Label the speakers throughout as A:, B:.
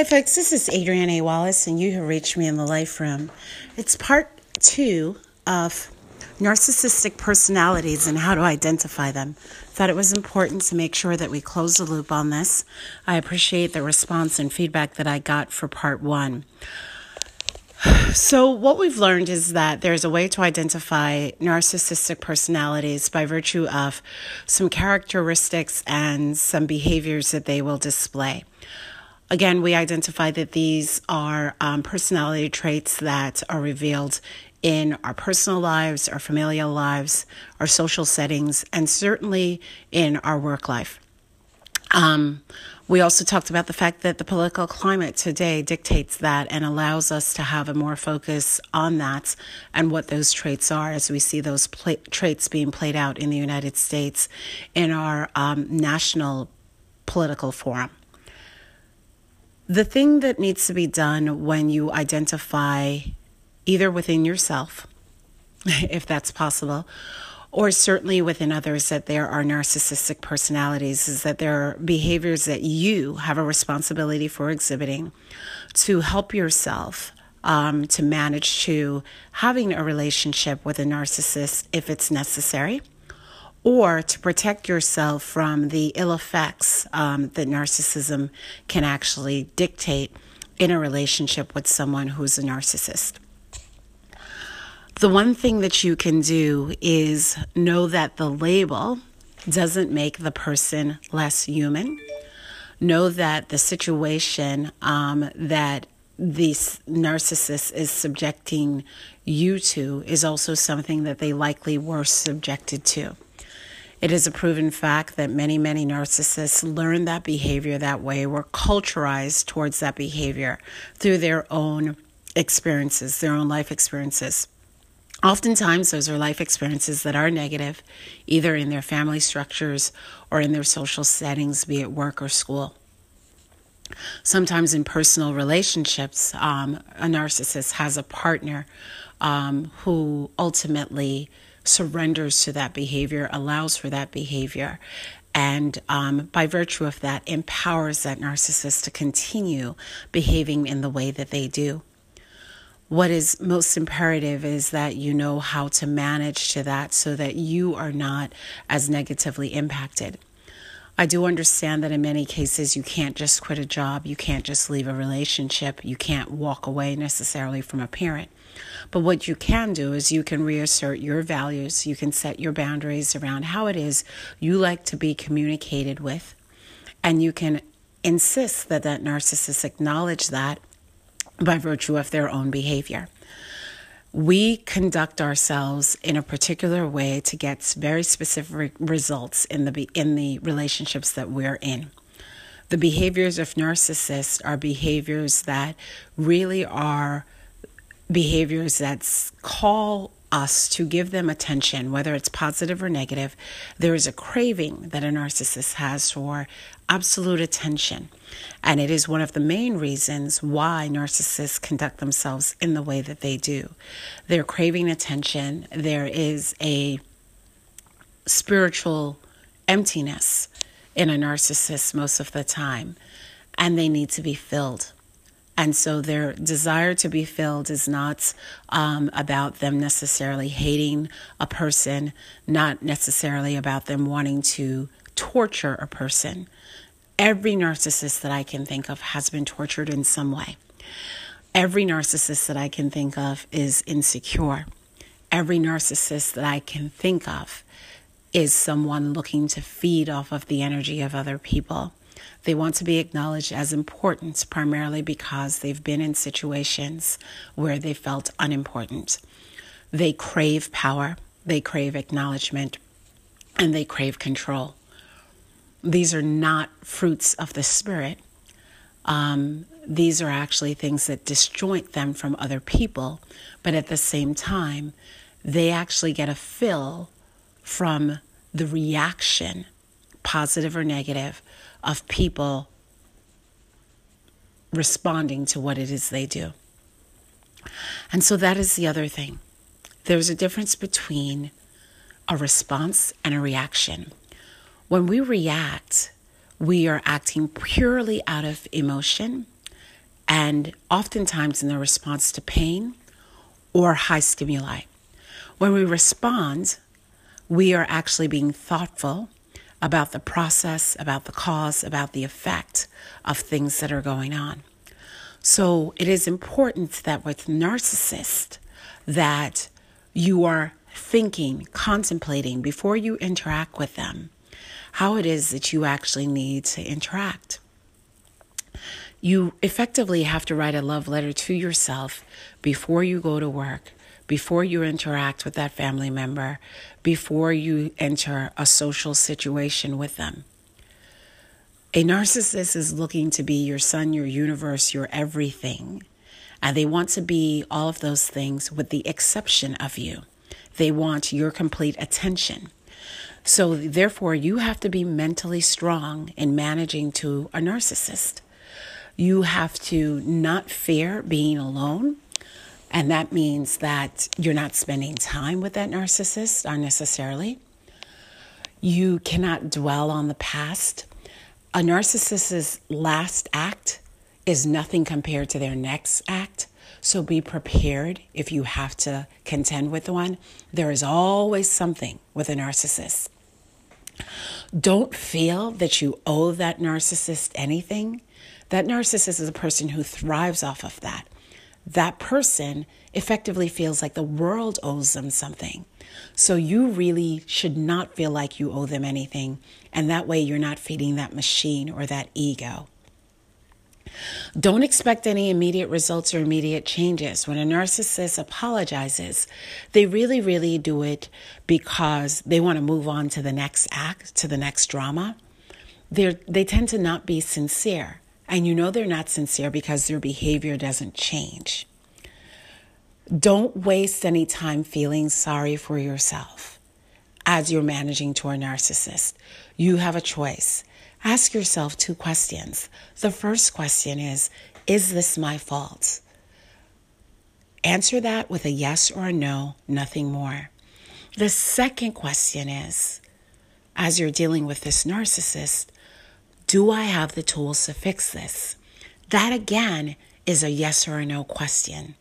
A: Hi, folks. This is Adrienne A. Wallace, and you have reached me in the Life Room. It's part two of narcissistic personalities and how to identify them. Thought it was important to make sure that we close the loop on this. I appreciate the response and feedback that I got for part one. So, what we've learned is that there's a way to identify narcissistic personalities by virtue of some characteristics and some behaviors that they will display. Again, we identify that these are um, personality traits that are revealed in our personal lives, our familial lives, our social settings, and certainly in our work life. Um, we also talked about the fact that the political climate today dictates that and allows us to have a more focus on that and what those traits are as we see those traits being played out in the United States in our um, national political forum. The thing that needs to be done when you identify either within yourself, if that's possible, or certainly within others that there are narcissistic personalities is that there are behaviors that you have a responsibility for exhibiting to help yourself um, to manage to having a relationship with a narcissist if it's necessary or to protect yourself from the ill effects um, that narcissism can actually dictate in a relationship with someone who's a narcissist. The one thing that you can do is know that the label doesn't make the person less human. Know that the situation um, that this narcissist is subjecting you to is also something that they likely were subjected to. It is a proven fact that many, many narcissists learn that behavior that way, were culturalized towards that behavior through their own experiences, their own life experiences. Oftentimes, those are life experiences that are negative, either in their family structures or in their social settings, be it work or school. Sometimes in personal relationships, um, a narcissist has a partner um, who ultimately surrenders to that behavior, allows for that behavior, and um, by virtue of that, empowers that narcissist to continue behaving in the way that they do. What is most imperative is that you know how to manage to that so that you are not as negatively impacted. I do understand that in many cases you can't just quit a job, you can't just leave a relationship, you can't walk away necessarily from a parent. But what you can do is you can reassert your values, you can set your boundaries around how it is you like to be communicated with, and you can insist that that narcissist acknowledge that by virtue of their own behavior. We conduct ourselves in a particular way to get very specific results in the in the relationships that we're in. The behaviors of narcissists are behaviors that really are behaviors that call us to give them attention, whether it's positive or negative. There is a craving that a narcissist has for absolute attention. And it is one of the main reasons why narcissists conduct themselves in the way that they do. They're craving attention. There is a spiritual emptiness in a narcissist most of the time, and they need to be filled. And so their desire to be filled is not um, about them necessarily hating a person, not necessarily about them wanting to torture a person. Every narcissist that I can think of has been tortured in some way. Every narcissist that I can think of is insecure. Every narcissist that I can think of is someone looking to feed off of the energy of other people. They want to be acknowledged as important primarily because they've been in situations where they felt unimportant. They crave power, they crave acknowledgement, and they crave control. These are not fruits of the Spirit. Um, these are actually things that disjoint them from other people, but at the same time, they actually get a fill from the reaction, positive or negative, of people responding to what it is they do. And so that is the other thing. There's a difference between a response and a reaction. When we react, we are acting purely out of emotion and oftentimes in the response to pain or high stimuli. When we respond, we are actually being thoughtful about the process, about the cause, about the effect of things that are going on. So it is important that with narcissists that you are thinking, contemplating before you interact with them how it is that you actually need to interact. You effectively have to write a love letter to yourself before you go to work, before you interact with that family member, before you enter a social situation with them. A narcissist is looking to be your sun, your universe, your everything. And they want to be all of those things with the exception of you. They want your complete attention. So, therefore, you have to be mentally strong in managing to a narcissist. You have to not fear being alone. And that means that you're not spending time with that narcissist uh, unnecessarily. You cannot dwell on the past. A narcissist's last act is nothing compared to their next act. So be prepared if you have to contend with one. There is always something with a narcissist. Don't feel that you owe that narcissist anything. That narcissist is a person who thrives off of that. That person effectively feels like the world owes them something. So you really should not feel like you owe them anything. And that way you're not feeding that machine or that ego. Don't expect any immediate results or immediate changes. When a narcissist apologizes, they really, really do it because they want to move on to the next act, to the next drama. they they tend to not be sincere. And you know they're not sincere because their behavior doesn't change. Don't waste any time feeling sorry for yourself as you're managing to a narcissist. You have a choice. Ask yourself two questions. The first question is Is this my fault? Answer that with a yes or a no, nothing more. The second question is As you're dealing with this narcissist, do I have the tools to fix this? That again is a yes or a no question.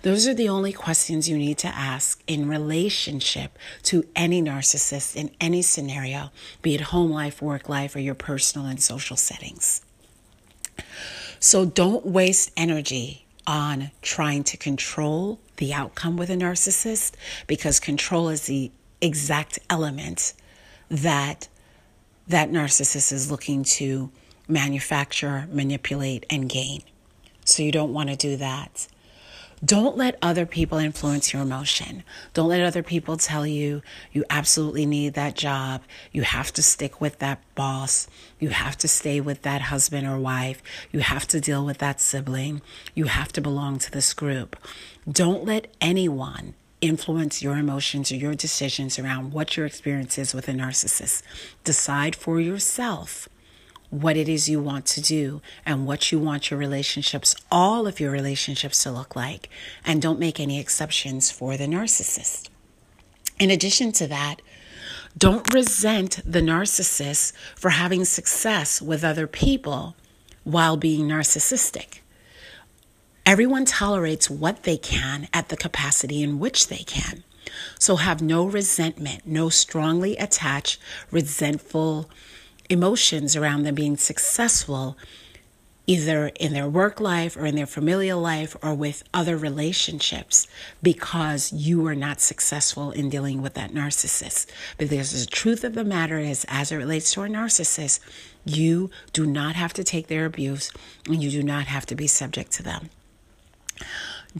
A: Those are the only questions you need to ask in relationship to any narcissist in any scenario, be it home life, work life, or your personal and social settings. So don't waste energy on trying to control the outcome with a narcissist because control is the exact element that that narcissist is looking to manufacture, manipulate, and gain. So you don't want to do that. Don't let other people influence your emotion. Don't let other people tell you you absolutely need that job. You have to stick with that boss. You have to stay with that husband or wife. You have to deal with that sibling. You have to belong to this group. Don't let anyone influence your emotions or your decisions around what your experience is with a narcissist. Decide for yourself what it is you want to do and what you want your relationships, all of your relationships, to look like. And don't make any exceptions for the narcissist. In addition to that, don't resent the narcissist for having success with other people while being narcissistic. Everyone tolerates what they can at the capacity in which they can. So have no resentment, no strongly attached, resentful, emotions around them being successful either in their work life or in their familial life or with other relationships because you are not successful in dealing with that narcissist. Because the truth of the matter is, as it relates to a narcissist, you do not have to take their abuse and you do not have to be subject to them.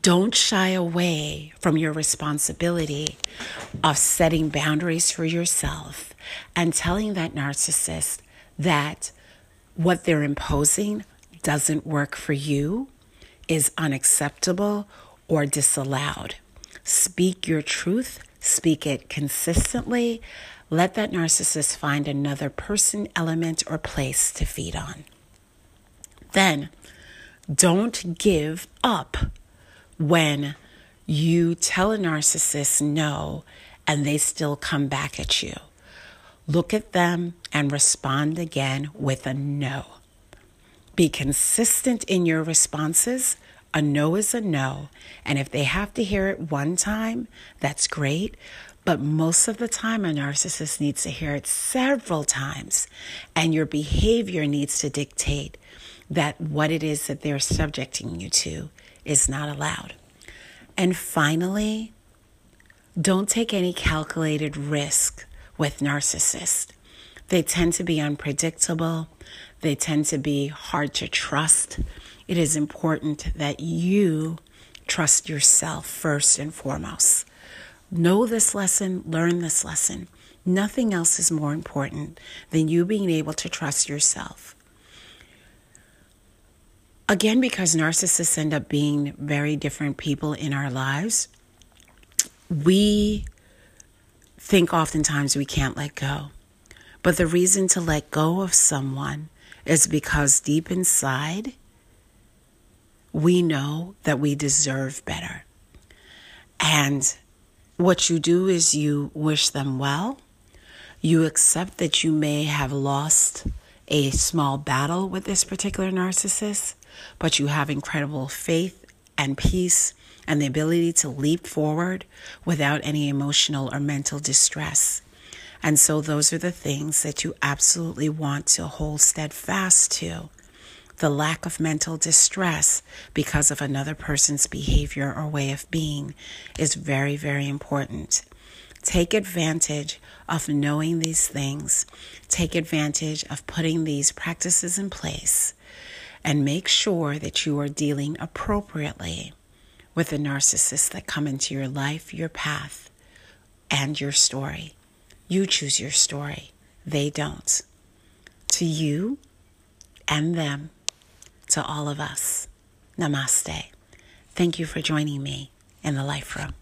A: Don't shy away from your responsibility of setting boundaries for yourself and telling that narcissist that what they're imposing doesn't work for you, is unacceptable, or disallowed. Speak your truth, speak it consistently. Let that narcissist find another person, element, or place to feed on. Then, don't give up when you tell a narcissist no and they still come back at you. Look at them and respond again with a no. Be consistent in your responses. A no is a no. And if they have to hear it one time, that's great. But most of the time, a narcissist needs to hear it several times. And your behavior needs to dictate that what it is that they're subjecting you to is not allowed. And finally, don't take any calculated risk with narcissists. They tend to be unpredictable. They tend to be hard to trust. It is important that you trust yourself first and foremost. Know this lesson, learn this lesson. Nothing else is more important than you being able to trust yourself. Again, because narcissists end up being very different people in our lives, we think oftentimes we can't let go. But the reason to let go of someone is because deep inside, we know that we deserve better. And what you do is you wish them well. You accept that you may have lost a small battle with this particular narcissist, but you have incredible faith and peace and the ability to leap forward without any emotional or mental distress. And so, those are the things that you absolutely want to hold steadfast to. The lack of mental distress because of another person's behavior or way of being is very, very important. Take advantage of knowing these things. Take advantage of putting these practices in place and make sure that you are dealing appropriately with the narcissists that come into your life, your path, and your story. You choose your story, they don't. To you and them, to all of us, namaste. Thank you for joining me in the Life Room.